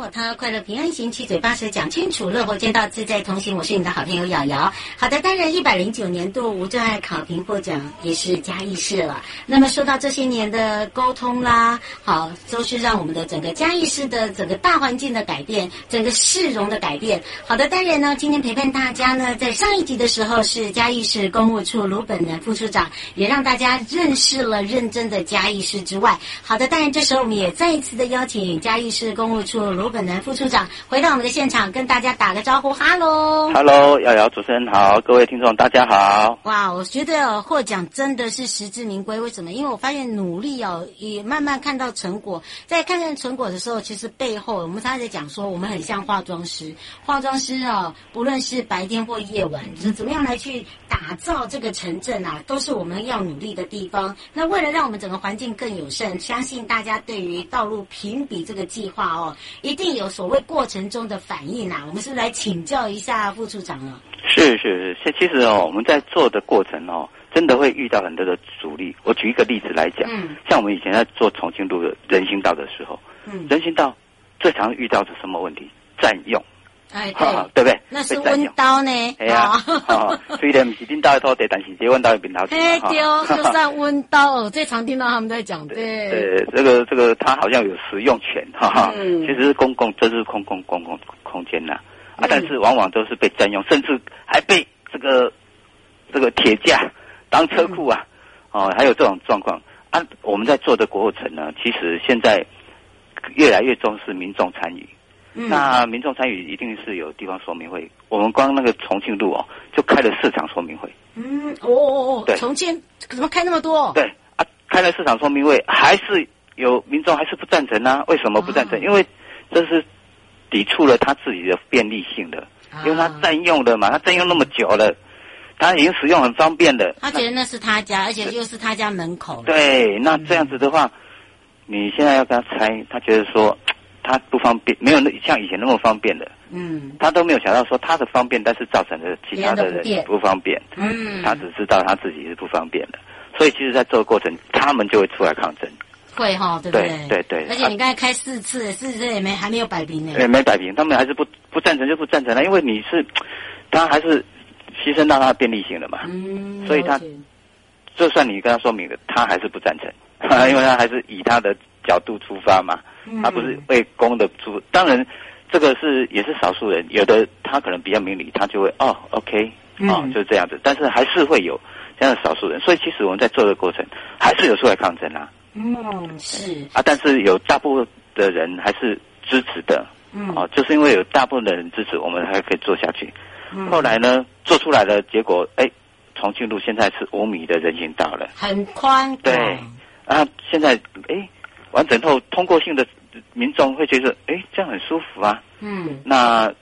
我他，快乐平安行，七嘴八舌讲清楚，乐活街道自在同行。我是你的好朋友瑶瑶。好的，当然一百零九年度无障碍考评获奖也是嘉义市了。那么说到这些年的沟通啦，好，都是让我们的整个嘉义市的整个大环境的改变，整个市容的改变。好的，当然呢，今天陪伴大家呢，在上一集的时候是嘉义市公务处卢本南副处长，也让大家认识了认真的嘉义市之外。好的，当然这时候我们也再一次的邀请嘉义市公务处。卢本南副处长回到我们的现场，跟大家打个招呼，哈喽，哈喽，瑶瑶主持人好，各位听众大家好。哇，我觉得获奖真的是实至名归，为什么？因为我发现努力哦，也慢慢看到成果。在看见成果的时候，其实背后我们常常在讲说，我们很像化妆师，化妆师哦，不论是白天或夜晚，是怎么样来去打造这个城镇啊，都是我们要努力的地方。那为了让我们整个环境更友善，相信大家对于道路评比这个计划哦。一定有所谓过程中的反应啊！我们是是来请教一下副处长了？是是是，其实哦，我们在做的过程哦，真的会遇到很多的阻力。我举一个例子来讲，嗯，像我们以前在做重庆路的人行道的时候，嗯，人行道最常遇到的什么问题？占用。哎，对，对不对？那是温刀呢。哎呀，虽然不是领导的土地，但是这温刀的平头。哎，对，就算温刀哦，最常听到他们在讲。对，对，这个这个，他好像有使用权，哈哈。嗯。其实是公共，这是公共公共空间呐，啊，但是往往都是被占用，甚至还被这个这个铁架当车库啊，哦，还有这种状况。啊，我们在做的过程呢，其实现在越来越重视民众参与。嗯、那民众参与一定是有地方说明会，我们光那个重庆路哦，就开了四场说明会。嗯，哦哦哦，对，重庆怎么开那么多？对啊，开了四场说明会，还是有民众还是不赞成呢、啊？为什么不赞成？啊、因为这是抵触了他自己的便利性的，啊、因为他占用了嘛，他占用那么久了，他已经使用很方便的。他觉得那是他家，而且又是他家门口。对，那这样子的话，嗯、你现在要跟他拆，他觉得说。他不方便，没有那像以前那么方便的。嗯，他都没有想到说他的方便，但是造成了其他的人不方便。嗯，他只知道他自己是不方便的，所以其实，在这个过程，他们就会出来抗争。会哈，对不对？对对。而且你刚才开四次，四次也没还没有摆平呢。对，没摆平，他们还是不不赞成就不赞成了，因为你是他还是牺牲到他的便利性了嘛。嗯。所以他就算你跟他说明了，他还是不赞成，因为他还是以他的角度出发嘛。他不是为公的出，当然，这个是也是少数人，有的他可能比较明理，他就会哦，OK，哦，就这样子。但是还是会有这样的少数人，所以其实我们在做的过程，还是有出来抗争啊。嗯，是啊，但是有大部分的人还是支持的。嗯，哦，就是因为有大部分的人支持，我们还可以做下去。嗯，后来呢，做出来的结果，哎，重庆路现在是五米的人行道了，很宽。对啊，现在哎。完整后通过性的民众会觉得，哎，这样很舒服啊。嗯。那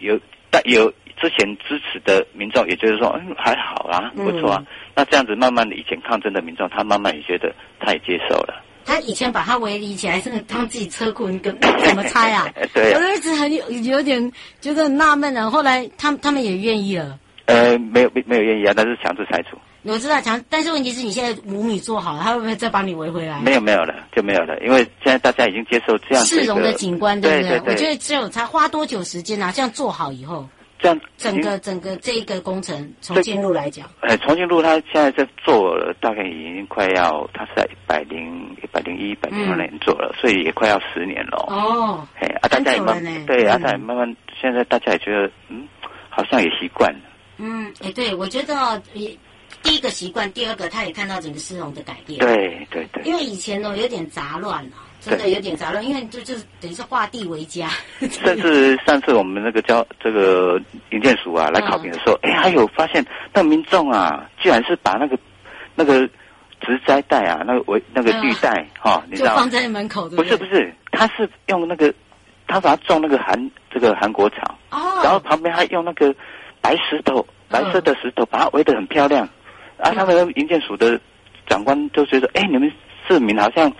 有但有之前支持的民众，也就是说，嗯，还好啊，不错啊。嗯、那这样子慢慢的，以前抗争的民众，他慢慢也觉得他也接受了。他以前把他围篱起来，是当自己车库，你 怎么拆啊？对啊。我一直很有有点觉得很纳闷啊。后来他们他们也愿意了。呃，没有没有愿意啊，但是强制拆除。我知道强，但是问题是你现在五米做好了，他会不会再帮你围回来？没有没有了，就没有了，因为现在大家已经接受这样市容的景观，对不对？对对对，我觉得只有才花多久时间啊？这样做好以后。这样整个整个这一个工程重庆路来讲，哎，重庆路它现在在做了，大概已经快要，它是在一百零一百零一、一百零二年做了，所以也快要十年了。哦，哎，啊，大家也慢对，啊，大家慢慢，现在大家也觉得，嗯，好像也习惯了。嗯，哎，对，我觉得也第一个习惯，第二个他也看到整个市容的改变。对对对，因为以前呢有点杂乱了。真的有点杂乱，因为就就是等于是画地为家。甚至上次我们那个交这个营建署啊来考评的时候，哎、嗯，还有发现那民众啊，居然是把那个那个植栽带啊，那个围那个绿带哈，你知道？就放在门口？不是不是，他是用那个他把它种那个韩这个韩国草，哦，然后旁边还用那个白石头，白色的石头把它围得很漂亮。嗯、啊，他们营建署的长官就觉得，哎，你们市民好像。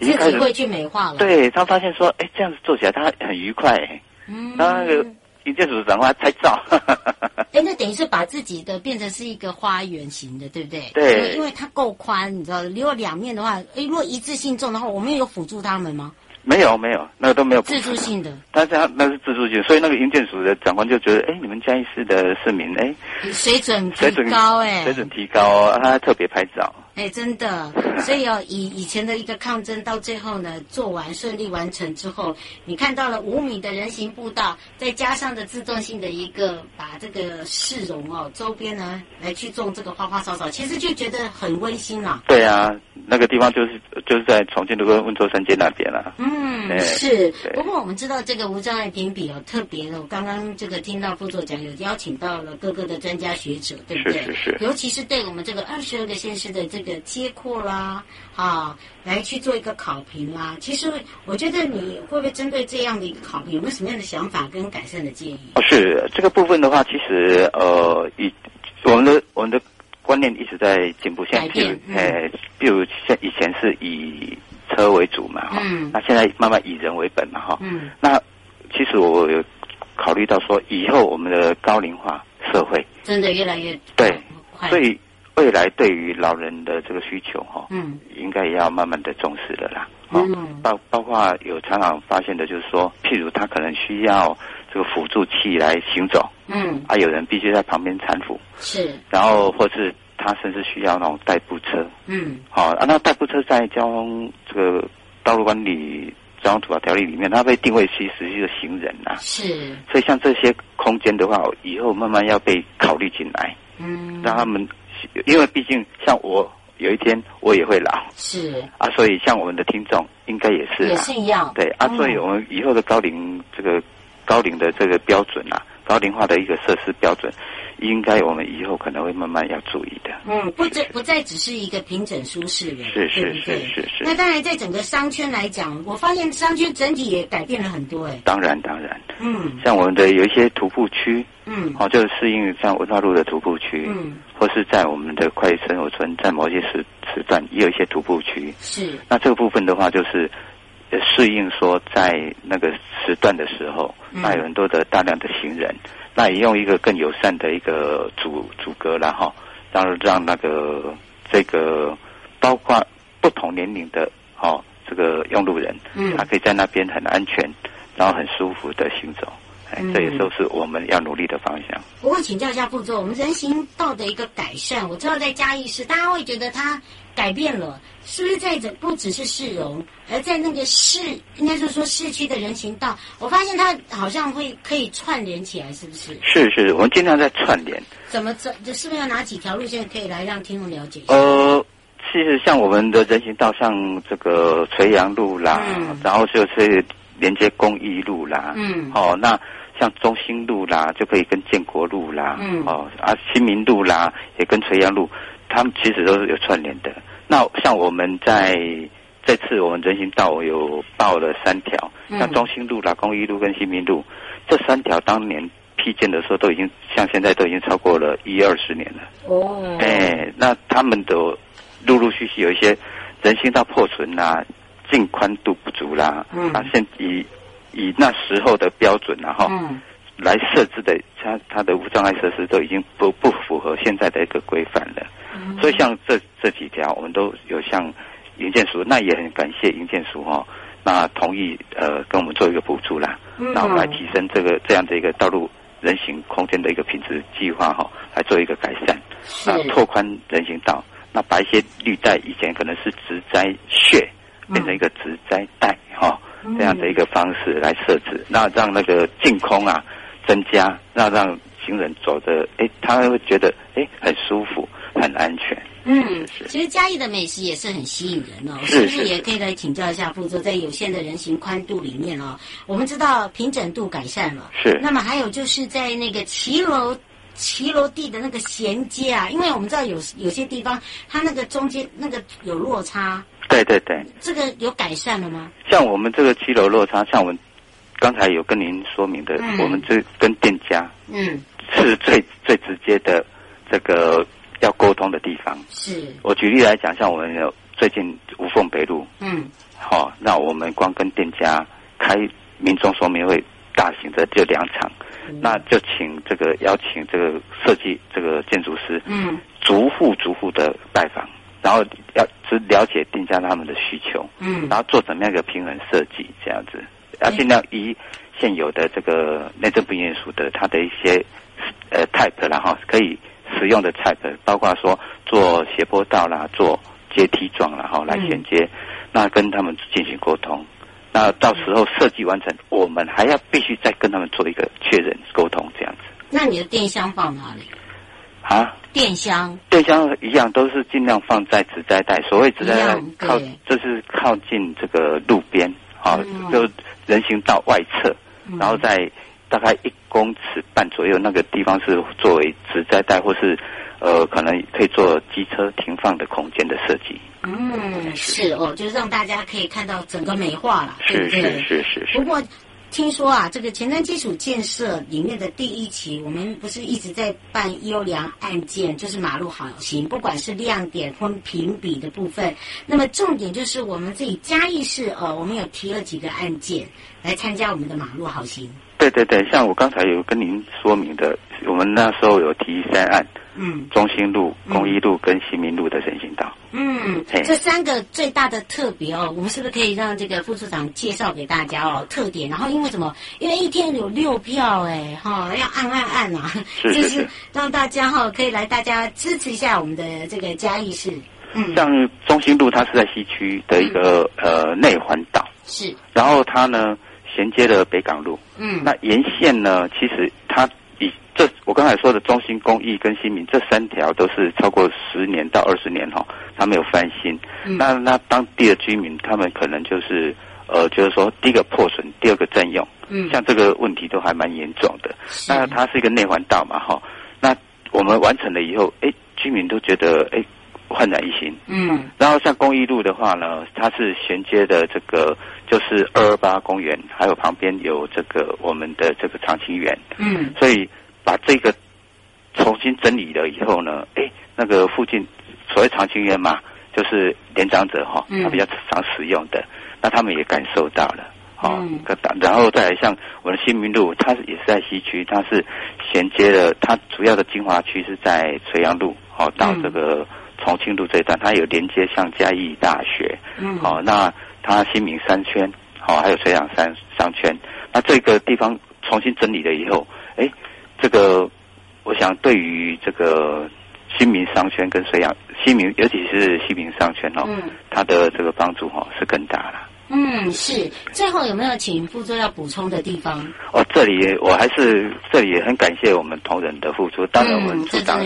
已经开始会去美化了。对，他发现说，哎，这样子做起来他很愉快。嗯，然后那个营建署长官拍照。哎，那等于是把自己的变成是一个花园型的，对不对？对，因为它够宽，你知道，如果两面的话，哎，如果一次性种的话，我们有辅助他们吗？没有，没有，那个都没有。自助性的。但是他那是自助性，所以那个营建署的长官就觉得，哎，你们嘉义市的市民，哎，水准水准高，哎，水准提高，他特别拍照。哎，真的，所以哦，以以前的一个抗争，到最后呢，做完顺利完成之后，你看到了五米的人行步道，再加上的自动性的一个，把这个市容哦周边呢来去种这个花花草草，其实就觉得很温馨了。对啊，那个地方就是就是在重庆的温温州三街那边了，啊。嗯，对是。不过我们知道这个无障碍评比哦，特别的，我刚刚这个听到副座讲有邀请到了各个的专家学者，对不对？是是是。尤其是对我们这个二十二个县市的这个。个街廓啦，啊，来去做一个考评啦。其实我觉得你会不会针对这样的一个考评，有没有什么样的想法跟改善的建议？哦，是这个部分的话，其实呃，以我们的我们的观念一直在进步，像比如，呃，比如像以前是以车为主嘛，哈，嗯，那现在慢慢以人为本嘛，哈，嗯，那其实我有考虑到说，以后我们的高龄化社会真的越来越对，所以。未来对于老人的这个需求，哈，嗯，应该也要慢慢的重视了啦，嗯，包包括有常常发现的，就是说，譬如他可能需要这个辅助器来行走，嗯，啊，有人必须在旁边搀扶，是，然后或是他甚至需要那种代步车，嗯，好啊，那代步车在交通这个道路管理交通处罚条例里面，它被定位其实是行人呐，是，所以像这些空间的话，以后慢慢要被考虑进来，嗯，让他们。因为毕竟像我有一天我也会老，是啊，所以像我们的听众应该也是也是一样，对啊，所以我们以后的高龄这个高龄的这个标准啊，高龄化的一个设施标准。应该我们以后可能会慢慢要注意的。嗯，不再不再只是一个平整舒适的，是是是是是。那当然，在整个商圈来讲，我发现商圈整体也改变了很多哎。当然当然，嗯，像我们的有一些徒步区，嗯，哦，就是适应像文化路的徒步区，嗯，或是在我们的快意生活村，在某些时时段也有一些徒步区，是。那这个部分的话，就是适应说在那个时段的时候，那有很多的大量的行人。那也用一个更友善的一个阻阻隔然后然后让那个这个包括不同年龄的哦这个用路人，嗯，他可以在那边很安全，然后很舒服的行走。嗯、这也都是我们要努力的方向。不过请教一下副座，我们人行道的一个改善，我知道在嘉义市，大家会觉得它改变了，是不是在这不只是市容，而在那个市，应该是说市区的人行道，我发现它好像会可以串联起来，是不是？是是，我们经常在串联。怎么这？这是不是要哪几条路线可以来让听众了解一下？呃，其实像我们的人行道，像这个垂杨路啦，嗯、然后就是连接公益路啦，嗯，哦，那。像中兴路啦，就可以跟建国路啦，嗯、哦啊，新民路啦，也跟垂杨路，他们其实都是有串联的。那像我们在这次我们人行道有报了三条，嗯、像中兴路啦、公益路跟新民路，这三条当年批建的时候都已经，像现在都已经超过了一二十年了。哦，哎，那他们都陆陆续续有一些人行道破损啦，径宽度不足啦，嗯，啊，现以。以那时候的标准，然后来设置的，它它的无障碍设施都已经不不符合现在的一个规范了。嗯、所以像这这几条，我们都有向营建署，那也很感谢营建署哈，那同意呃跟我们做一个补助啦，嗯、然后来提升这个这样的一个道路人行空间的一个品质计划哈，来做一个改善，那拓宽人行道，那把一些绿带以前可能是植栽穴，变成一个植栽带哈，嗯、这样的一个方式来设置，那让那个净空啊。增加，那让行人走的，哎，他会觉得，哎，很舒服，很安全。嗯，是是其实嘉义的美食也是很吸引人哦，是，不是也可以来请教一下副座，在有限的人行宽度里面哦，我们知道平整度改善了，是。那么还有就是在那个骑楼骑楼地的那个衔接啊，因为我们知道有有些地方它那个中间那个有落差。对对对。这个有改善了吗？像我们这个骑楼落差，像我们。刚才有跟您说明的，嗯、我们这跟店家，嗯，是最最直接的这个要沟通的地方。是，我举例来讲，像我们有最近无缝北路，嗯，好、哦，那我们光跟店家开民众说明会，大型的就两场，嗯、那就请这个邀请这个设计这个建筑师，嗯，逐户逐户的拜访，然后要只了解定家他们的需求，嗯，然后做怎么样一个平衡设计，这样子。要尽量以现有的这个内政部营建署的它的一些呃 type，然后可以使用的 type，包括说做斜坡道啦，做阶梯状，然后来衔接，嗯、那跟他们进行沟通。那到时候设计完成，我们还要必须再跟他们做一个确认沟通，这样子。那你的电箱放哪里？啊？电箱？电箱一样都是尽量放在纸袋袋，所谓纸袋袋靠，这是靠近这个路边。好，就人行道外侧，然后在大概一公尺半左右那个地方是作为纸袋袋，或是呃，可能可以做机车停放的空间的设计。嗯，是哦，就是让大家可以看到整个美化了，对不对？是是是是是。不过。听说啊，这个前瞻基础建设里面的第一期，我们不是一直在办优良案件，就是马路好行，不管是亮点或评比的部分。那么重点就是我们自己嘉义市呃，我们有提了几个案件来参加我们的马路好行。对对对，像我刚才有跟您说明的，我们那时候有提三案。嗯，中兴路、公益路跟新民路的人行道。嗯，嘿。这三个最大的特别哦，我们是不是可以让这个副处长介绍给大家哦？特点，然后因为什么？因为一天有六票哎，哈、哦，要按按按啊，是是是。就是让大家哈、哦、可以来，大家支持一下我们的这个嘉义市。嗯，像中兴路，它是在西区的一个、嗯、呃内环岛，是，然后它呢衔接了北港路，嗯，那沿线呢其实它。这我刚才说的中心公益跟新民这三条都是超过十年到二十年哈，他没有翻新。嗯、那那当地的居民他们可能就是呃，就是说第一个破损，第二个占用。嗯，像这个问题都还蛮严重的。那它是一个内环道嘛哈，那我们完成了以后，哎，居民都觉得哎焕然一新。嗯，然后像公益路的话呢，它是衔接的这个就是二二八公园，还有旁边有这个我们的这个长青园。嗯，所以。把这个重新整理了以后呢，哎，那个附近所谓长青园嘛，就是年长者哈，他比较常使用的，嗯、那他们也感受到了，哦，嗯、然后再来像我的新民路，它也是在西区，它是衔接了，它主要的精华区是在垂杨路，哦，到这个重庆路这一段，它有连接像嘉义大学，嗯，好、哦，那它新民商圈，好、哦，还有垂杨商商圈，那这个地方重新整理了以后，哎。这个，我想对于这个新民商圈跟水养新民，尤其是新民商圈哦，嗯，它的这个帮助哦是更大了。嗯，是。最后有没有请副座要补充的地方？哦，这里我还是这里也很感谢我们同仁的付出，当然我们处长，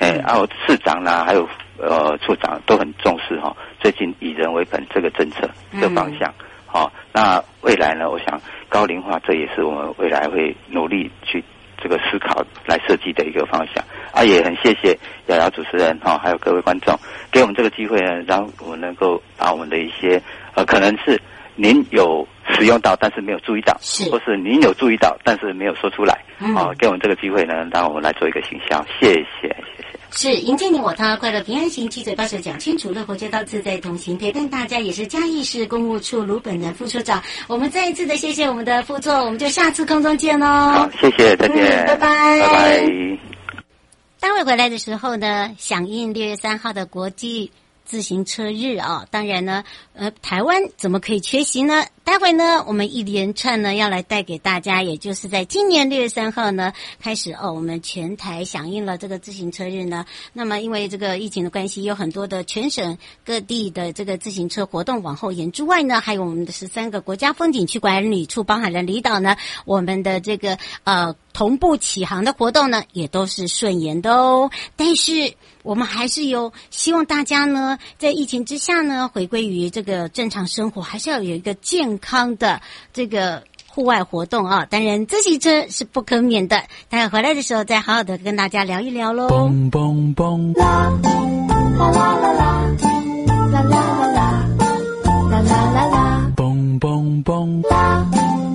哎、嗯，还有市长啦，还有呃处长都很重视哈、哦。最近以人为本这个政策这个方向，好、嗯哦，那未来呢，我想高龄化这也是我们未来会努力去。这个思考来设计的一个方向。啊，也很谢谢瑶瑶主持人哈，还有各位观众给我们这个机会呢，让我们能够把我们的一些呃，可能是您有使用到，但是没有注意到，是，或是您有注意到，但是没有说出来，嗯，啊，给我们这个机会呢，让我们来做一个行销，谢谢，谢谢。是迎接你我他，快乐平安行，七嘴八舌讲清楚，乐活街道自在同行，陪伴大家也是嘉义市公务处卢本南副处长。我们再一次的谢谢我们的副座，我们就下次空中见喽。好，谢谢，再见，嗯、拜拜，拜拜。待会回来的时候呢，响应六月三号的国际。自行车日啊、哦，当然呢，呃，台湾怎么可以缺席呢？待会呢，我们一连串呢要来带给大家，也就是在今年六月三号呢开始哦，我们全台响应了这个自行车日呢。那么因为这个疫情的关系，有很多的全省各地的这个自行车活动往后延之外呢，还有我们的十三个国家风景区管理处包含了离岛呢，我们的这个呃同步启航的活动呢也都是顺延的哦。但是我们还是有希望大家呢，在疫情之下呢，回归于这个正常生活，还是要有一个健康的这个户外活动啊。当然，自行车是不可免的。待会回来的时候，再好好的跟大家聊一聊喽。嘣嘣嘣啦啦啦啦啦啦啦啦啦啦啦啦啦嘣嘣嘣啦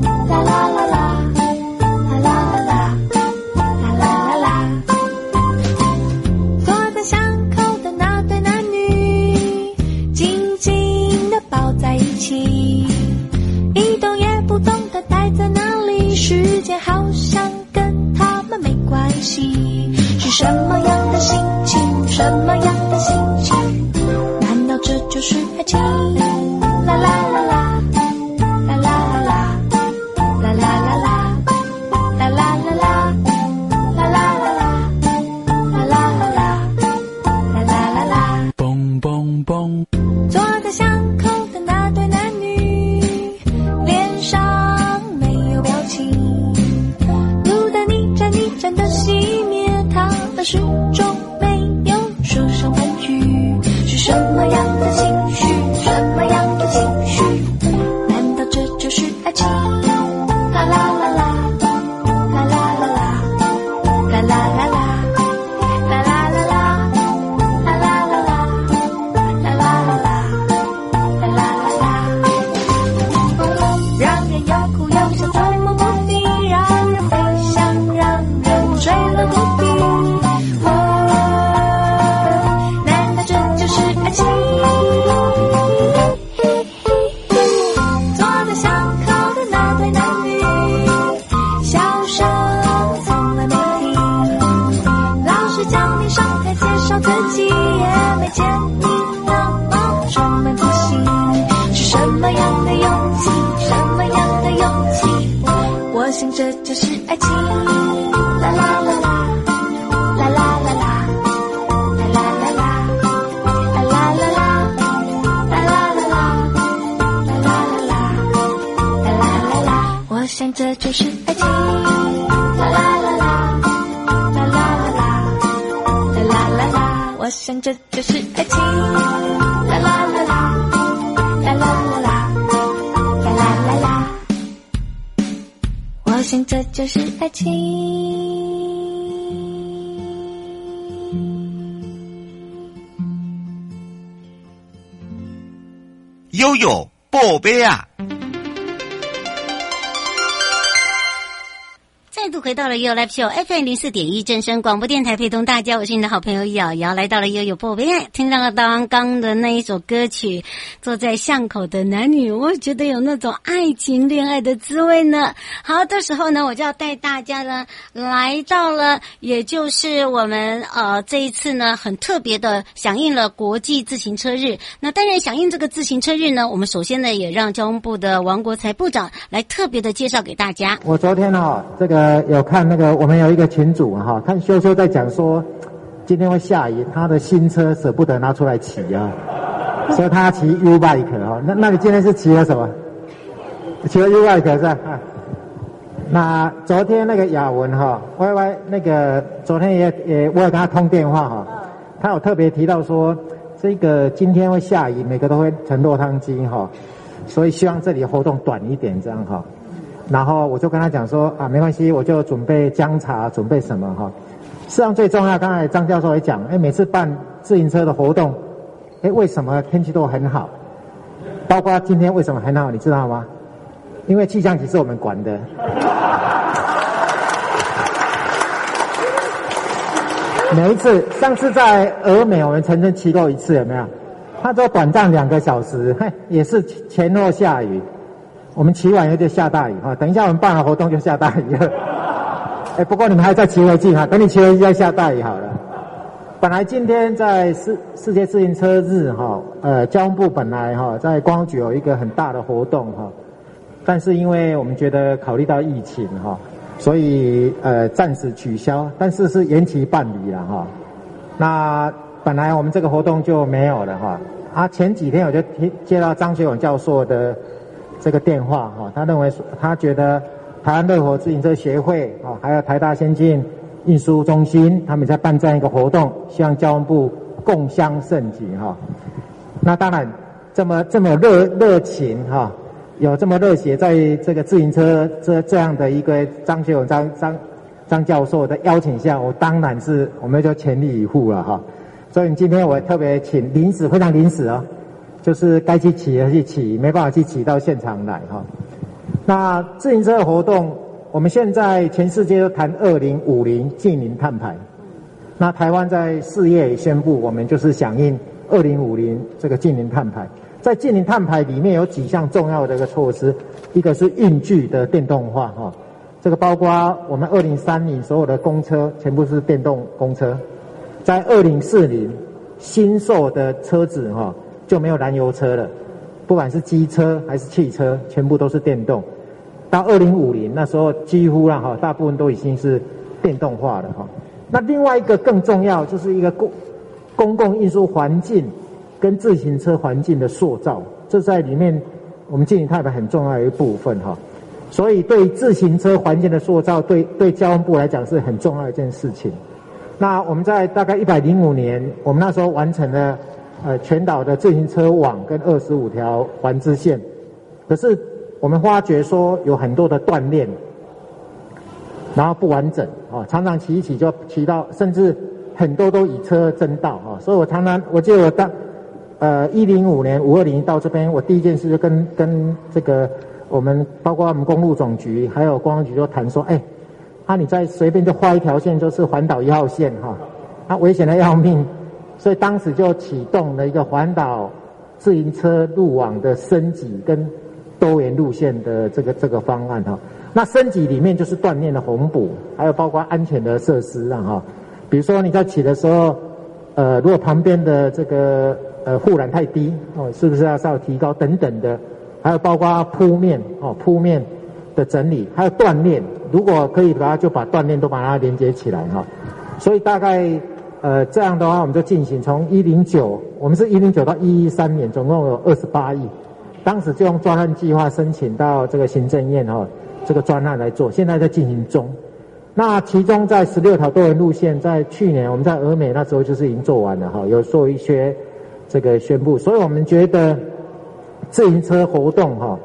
啦啦啦啦。时间好像跟他们没关系。是什么样的心情？什么样的心情？难道这就是爱情？悠悠，宝贝啊！回到了 You Live Show FM 零四点一正声广播电台，陪同大家，我是你的好朋友瑶瑶，来到了悠悠播 V I，，听到了刚刚的那一首歌曲《坐在巷口的男女》，我觉得有那种爱情恋爱的滋味呢。好，这时候呢，我就要带大家呢来到了，也就是我们呃这一次呢很特别的响应了国际自行车日。那当然响应这个自行车日呢，我们首先呢也让交通部的王国才部长来特别的介绍给大家。我昨天哦这个。呃，有看那个，我们有一个群主哈，看修修在讲说，今天会下雨，他的新车舍不得拿出来骑啊，所以他骑 U bike 哈。那那你今天是骑了什么？骑了 U bike 是吧？那昨天那个雅文哈，Y Y 那个昨天也也我有跟他通电话哈，他有特别提到说，这个今天会下雨，每个都会成落汤鸡哈，所以希望这里活动短一点这样哈。然后我就跟他讲说啊，没关系，我就准备姜茶，准备什么哈。实际上最重要，刚才张教授也讲，哎，每次办自行车的活动，哎，为什么天气都很好？包括今天为什么很好，你知道吗？因为气象局是我们管的。每一次，上次在俄美我们曾经骑过一次，有没有？他说短暂两个小时，嘿，也是前后下雨。我们骑完以后就下大雨哈，等一下我们办完活动就下大雨了。哎，不过你们还在骑回去哈，等你骑回去再下大雨好了。本来今天在世世界自行车日哈，呃，交通部本来哈在光局有一个很大的活动哈，但是因为我们觉得考虑到疫情哈，所以呃暂时取消，但是是延期办理了哈。那本来我们这个活动就没有了哈。啊，前几天我就接到张学勇教授的这个电话哈，他认为他觉得台湾乐活自行车协会啊，还有台大先进。运输中心他们在办这样一个活动，希望交通部共襄盛举哈。那当然，这么这么热热情哈，有这么热血，在这个自行车这这样的一个张学友张张张教授的邀请下，我当然是我们就全力以赴了哈。所以今天我特别请临时非常临时哦，就是该去骑的去骑，没办法去骑到现场来哈。那自行车活动。我们现在全世界都谈二零五零净零碳排，那台湾在四月宣布，我们就是响应二零五零这个净零碳排。在净零碳排里面有几项重要的一个措施，一个是运具的电动化哈，这个包括我们二零三零所有的公车全部是电动公车，在二零四零新售的车子哈就没有燃油车了，不管是机车还是汽车，全部都是电动。到二零五零那时候，几乎啦哈，大部分都已经是电动化了哈。那另外一个更重要，就是一个公公共运输环境跟自行车环境的塑造，这在里面我们净零碳排很重要的一部分哈。所以对自行车环境的塑造，对对交通部来讲是很重要的一件事情。那我们在大概一百零五年，我们那时候完成了呃全岛的自行车网跟二十五条环支线，可是。我们发觉说有很多的断裂，然后不完整啊，常常骑一骑就骑到，甚至很多都以车争道啊。所以我常常，我记得我当呃一零五年五二零到这边，我第一件事就跟跟这个我们包括我们公路总局还有公安局就谈说，哎，那、啊、你再随便就画一条线，就是环岛一号线哈，它、啊、危险的要命，所以当时就启动了一个环岛自行车路网的升级跟。多元路线的这个这个方案哈，那升级里面就是锻炼的红补，还有包括安全的设施啊哈，比如说你在骑的时候，呃，如果旁边的这个呃护栏太低哦，是不是要稍微提高等等的，还有包括铺面哦铺面的整理，还有锻炼，如果可以的话，就把锻炼都把它连接起来哈，所以大概呃这样的话，我们就进行从一零九，我们是一零九到一一三年，总共有二十八亿。当时就用专案计划申请到这个行政院哈，这个专案来做，现在在进行中。那其中在十六条多人路线，在去年我们在俄美那时候就是已经做完了哈，有做一些这个宣布。所以我们觉得自行车活动哈，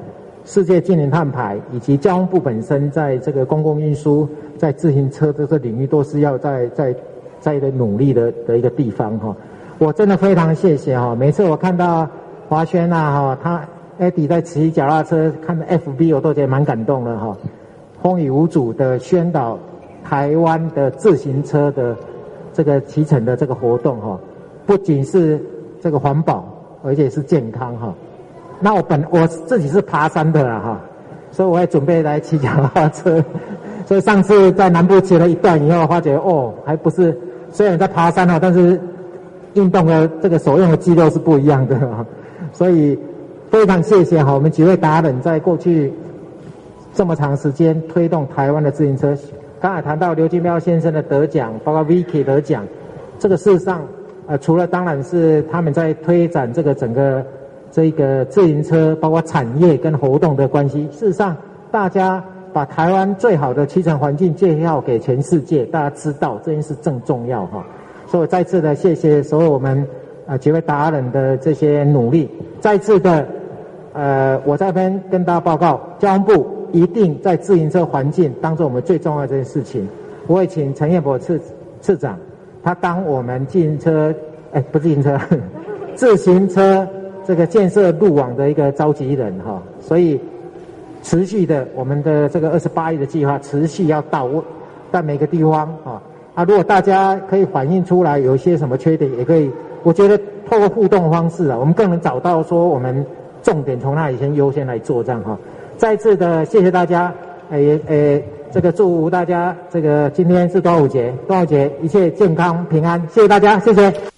世界净零碳排以及交通部本身在这个公共运输在自行车这个领域都是要在在在的努力的的一个地方哈。我真的非常谢谢哈，每次我看到华轩呐哈他。Eddie 在骑脚踏车，看到 FB 我都觉得蛮感动的哈，风雨无阻的宣导台湾的自行车的这个骑乘的这个活动哈，不仅是这个环保，而且是健康哈。那我本我自己是爬山的啦哈，所以我也准备来骑脚踏车。所以上次在南部骑了一段以后，发觉哦，还不是虽然在爬山哈，但是运动的这个所用的肌肉是不一样的，所以。非常谢谢哈，我们几位达人在过去这么长时间推动台湾的自行车。刚才谈到刘金彪先生的得奖，包括 Vicky 得奖，这个事实上，呃，除了当然是他们在推展这个整个这个自行车，包括产业跟活动的关系。事实上，大家把台湾最好的骑乘环境介绍给全世界，大家知道这件事正重要哈。所以我再次的谢谢所有我们啊几位达人的这些努力，再次的。呃，我在这边跟大家报告，交通部一定在自行车环境当做我们最重要这件事情。我会请陈彦博次次长，他当我们自行车，哎，不自行车，自行车这个建设路网的一个召集人哈。所以持续的，我们的这个二十八亿的计划持续要到位，在每个地方啊，啊，如果大家可以反映出来有一些什么缺点，也可以，我觉得透过互动方式啊，我们更能找到说我们重点从哪里先优先来做这样哈。再次的谢谢大家，诶诶，这个祝大家这个今天是端午节，端午节一切健康平安，谢谢大家，谢谢。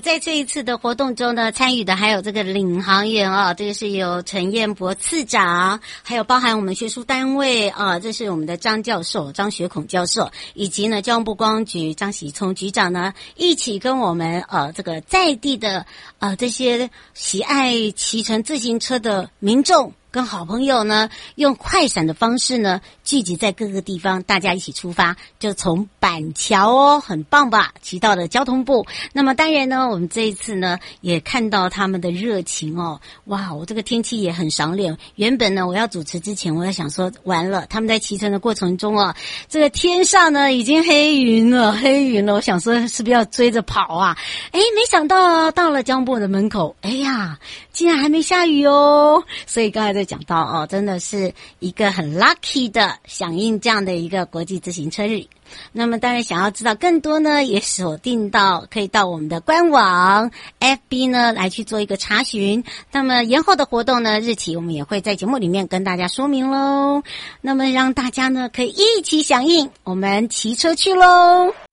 在这一次的活动中呢，参与的还有这个领航员啊，这个是由陈彦博次长，还有包含我们学术单位啊，这是我们的张教授张学孔教授，以及呢交通部观光局张喜聪局长呢，一起跟我们呃这个在地的呃这些喜爱骑乘自行车的民众。跟好朋友呢，用快闪的方式呢，聚集在各个地方，大家一起出发，就从板桥哦，很棒吧？骑到了交通部。那么当然呢，我们这一次呢，也看到他们的热情哦。哇，我这个天气也很赏脸。原本呢，我要主持之前，我在想说，完了，他们在骑乘的过程中啊，这个天上呢已经黑云了，黑云了。我想说，是不是要追着跑啊？哎，没想到到了交通部的门口，哎呀，竟然还没下雨哦。所以刚才在。讲到哦，真的是一个很 lucky 的响应这样的一个国际自行车日。那么当然想要知道更多呢，也锁定到可以到我们的官网 FB 呢来去做一个查询。那么延后的活动呢，日期我们也会在节目里面跟大家说明喽。那么让大家呢可以一起响应，我们骑车去喽。